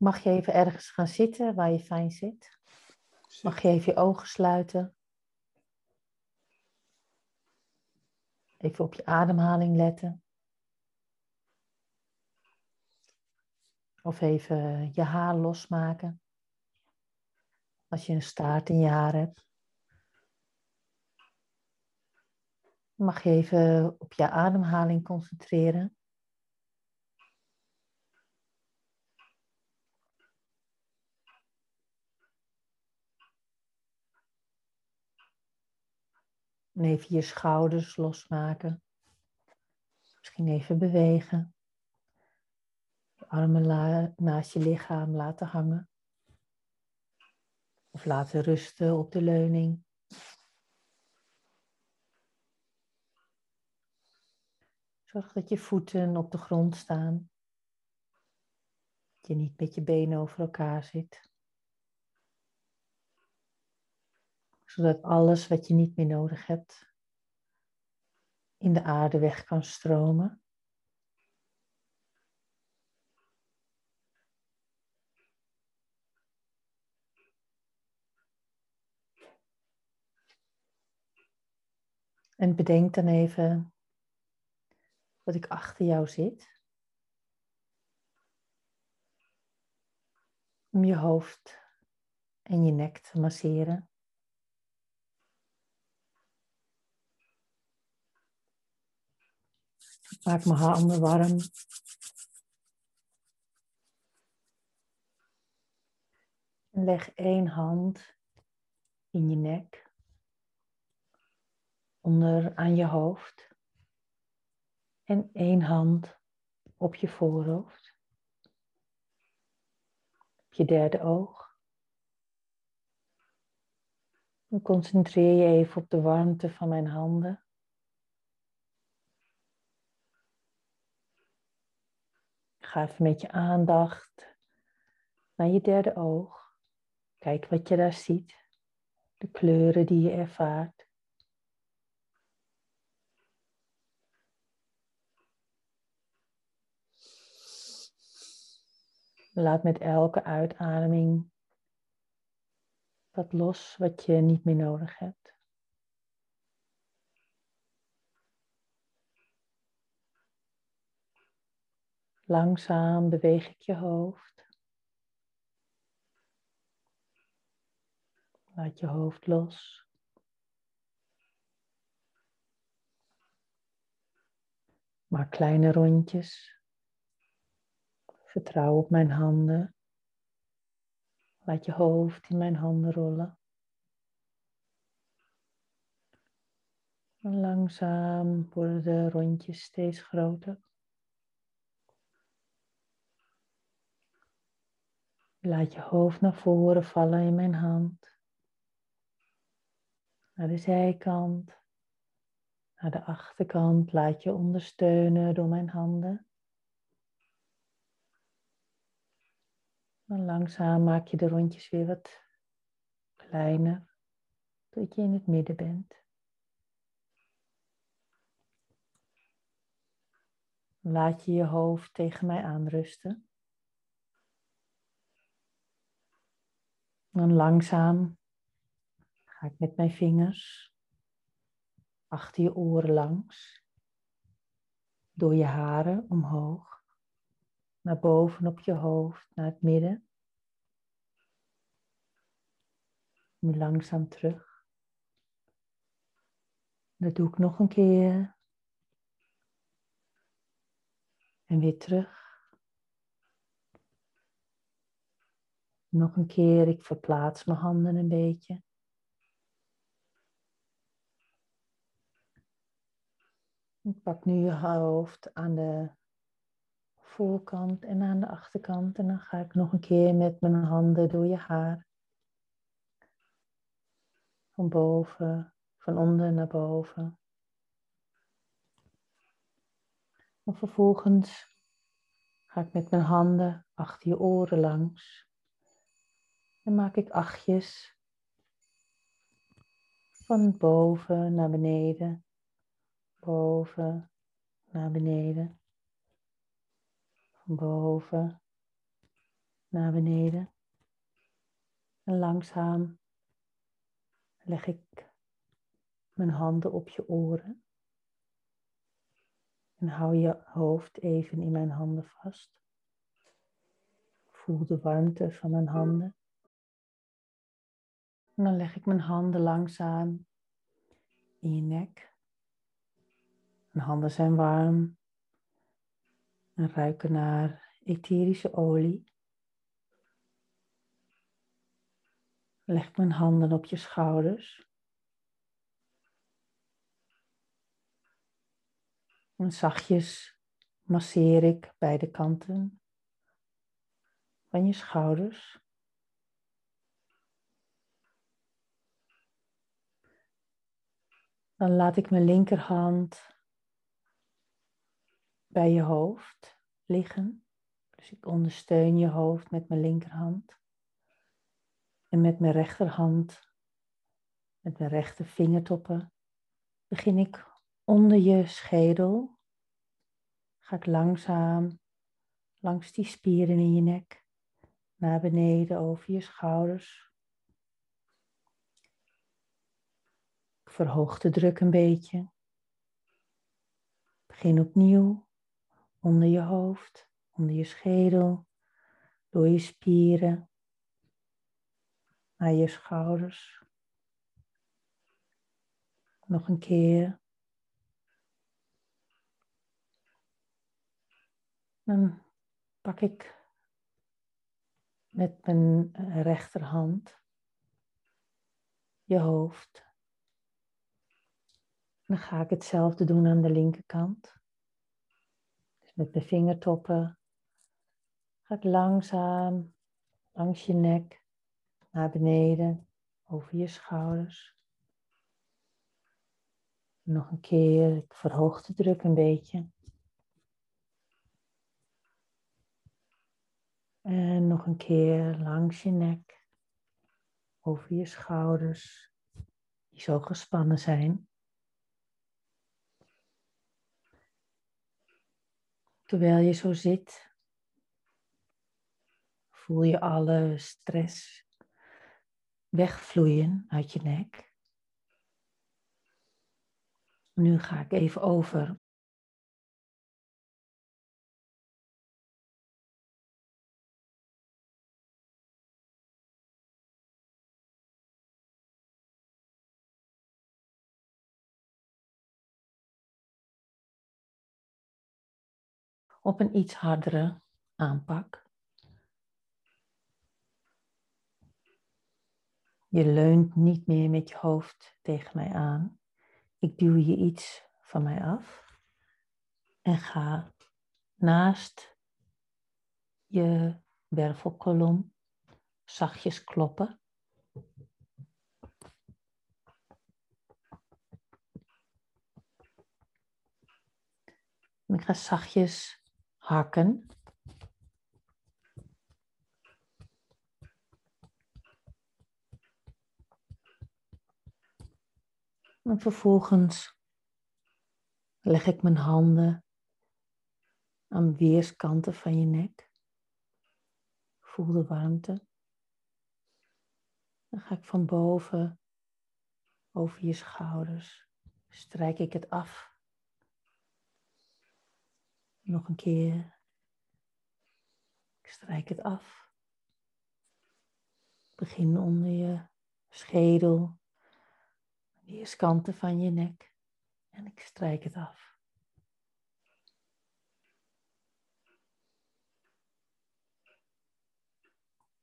Mag je even ergens gaan zitten waar je fijn zit? Mag je even je ogen sluiten? Even op je ademhaling letten. Of even je haar losmaken. Als je een staart in je haar hebt. Mag je even op je ademhaling concentreren. En even je schouders losmaken. Misschien even bewegen. Je armen naast je lichaam laten hangen. Of laten rusten op de leuning. Zorg dat je voeten op de grond staan. Dat je niet met je benen over elkaar zit. Zodat alles wat je niet meer nodig hebt in de aarde weg kan stromen. En bedenk dan even dat ik achter jou zit. Om je hoofd en je nek te masseren. Maak mijn handen warm. En leg één hand in je nek, onder aan je hoofd en één hand op je voorhoofd, op je derde oog. En concentreer je even op de warmte van mijn handen. Ga even met je aandacht naar je derde oog. Kijk wat je daar ziet, de kleuren die je ervaart. Laat met elke uitademing wat los wat je niet meer nodig hebt. Langzaam beweeg ik je hoofd. Laat je hoofd los. Maak kleine rondjes. Vertrouw op mijn handen. Laat je hoofd in mijn handen rollen. En langzaam worden de rondjes steeds groter. Laat je hoofd naar voren vallen in mijn hand. Naar de zijkant. Naar de achterkant. Laat je ondersteunen door mijn handen. En langzaam maak je de rondjes weer wat kleiner, tot je in het midden bent. Laat je je hoofd tegen mij aanrusten. En langzaam ga ik met mijn vingers achter je oren langs, door je haren omhoog naar boven op je hoofd, naar het midden. Nu langzaam terug. Dat doe ik nog een keer. En weer terug. Nog een keer, ik verplaats mijn handen een beetje. Ik pak nu je hoofd aan de voorkant en aan de achterkant. En dan ga ik nog een keer met mijn handen door je haar. Van boven, van onder naar boven. En vervolgens ga ik met mijn handen achter je oren langs. En maak ik achtjes van boven naar beneden, boven naar beneden boven naar beneden. En langzaam leg ik mijn handen op je oren. En hou je hoofd even in mijn handen vast. Voel de warmte van mijn handen. En dan leg ik mijn handen langzaam in je nek. Mijn handen zijn warm en ruiken naar etherische olie. Leg mijn handen op je schouders. En zachtjes masseer ik beide kanten van je schouders. Dan laat ik mijn linkerhand bij je hoofd liggen. Dus ik ondersteun je hoofd met mijn linkerhand. En met mijn rechterhand, met mijn rechter vingertoppen, begin ik onder je schedel. Ga ik langzaam langs die spieren in je nek naar beneden over je schouders. Verhoog de druk een beetje. Begin opnieuw onder je hoofd, onder je schedel, door je spieren, naar je schouders. Nog een keer. Dan pak ik met mijn rechterhand je hoofd. Dan ga ik hetzelfde doen aan de linkerkant. Dus met mijn vingertoppen ga ik langzaam langs je nek naar beneden over je schouders. Nog een keer, ik verhoog de druk een beetje. En nog een keer langs je nek, over je schouders, die zo gespannen zijn. Terwijl je zo zit, voel je alle stress wegvloeien uit je nek. Nu ga ik even over op een iets hardere aanpak. Je leunt niet meer met je hoofd tegen mij aan. Ik duw je iets van mij af en ga naast je wervelkolom zachtjes kloppen. En ik ga zachtjes hakken. En vervolgens leg ik mijn handen aan weerskanten van je nek. Voel de warmte. Dan ga ik van boven over je schouders. Strijk ik het af. Nog een keer. Ik strijk het af. Begin onder je schedel weerskanten van je nek en ik strijk het af.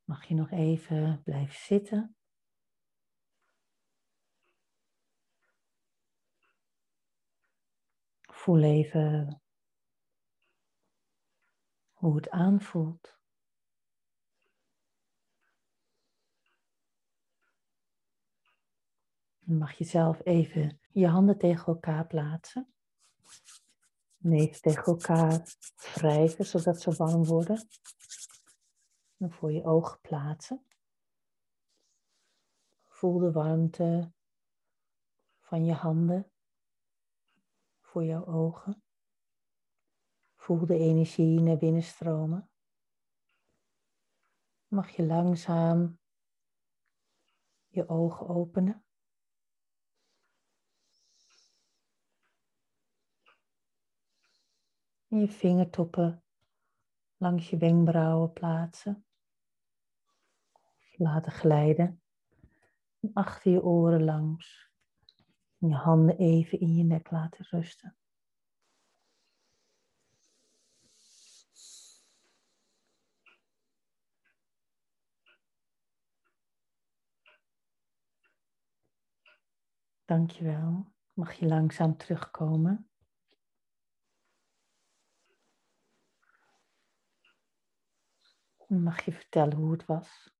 Mag je nog even blijven zitten? Voel even hoe het aanvoelt. Dan mag je zelf even je handen tegen elkaar plaatsen. En even tegen elkaar wrijven, zodat ze warm worden. En voor je ogen plaatsen. Voel de warmte van je handen voor jouw ogen. Voel de energie naar binnen stromen. mag je langzaam je ogen openen. En je vingertoppen langs je wenkbrauwen plaatsen. Laten glijden. En achter je oren langs. En je handen even in je nek laten rusten. Dankjewel. Mag je langzaam terugkomen. Mag je vertellen hoe het was?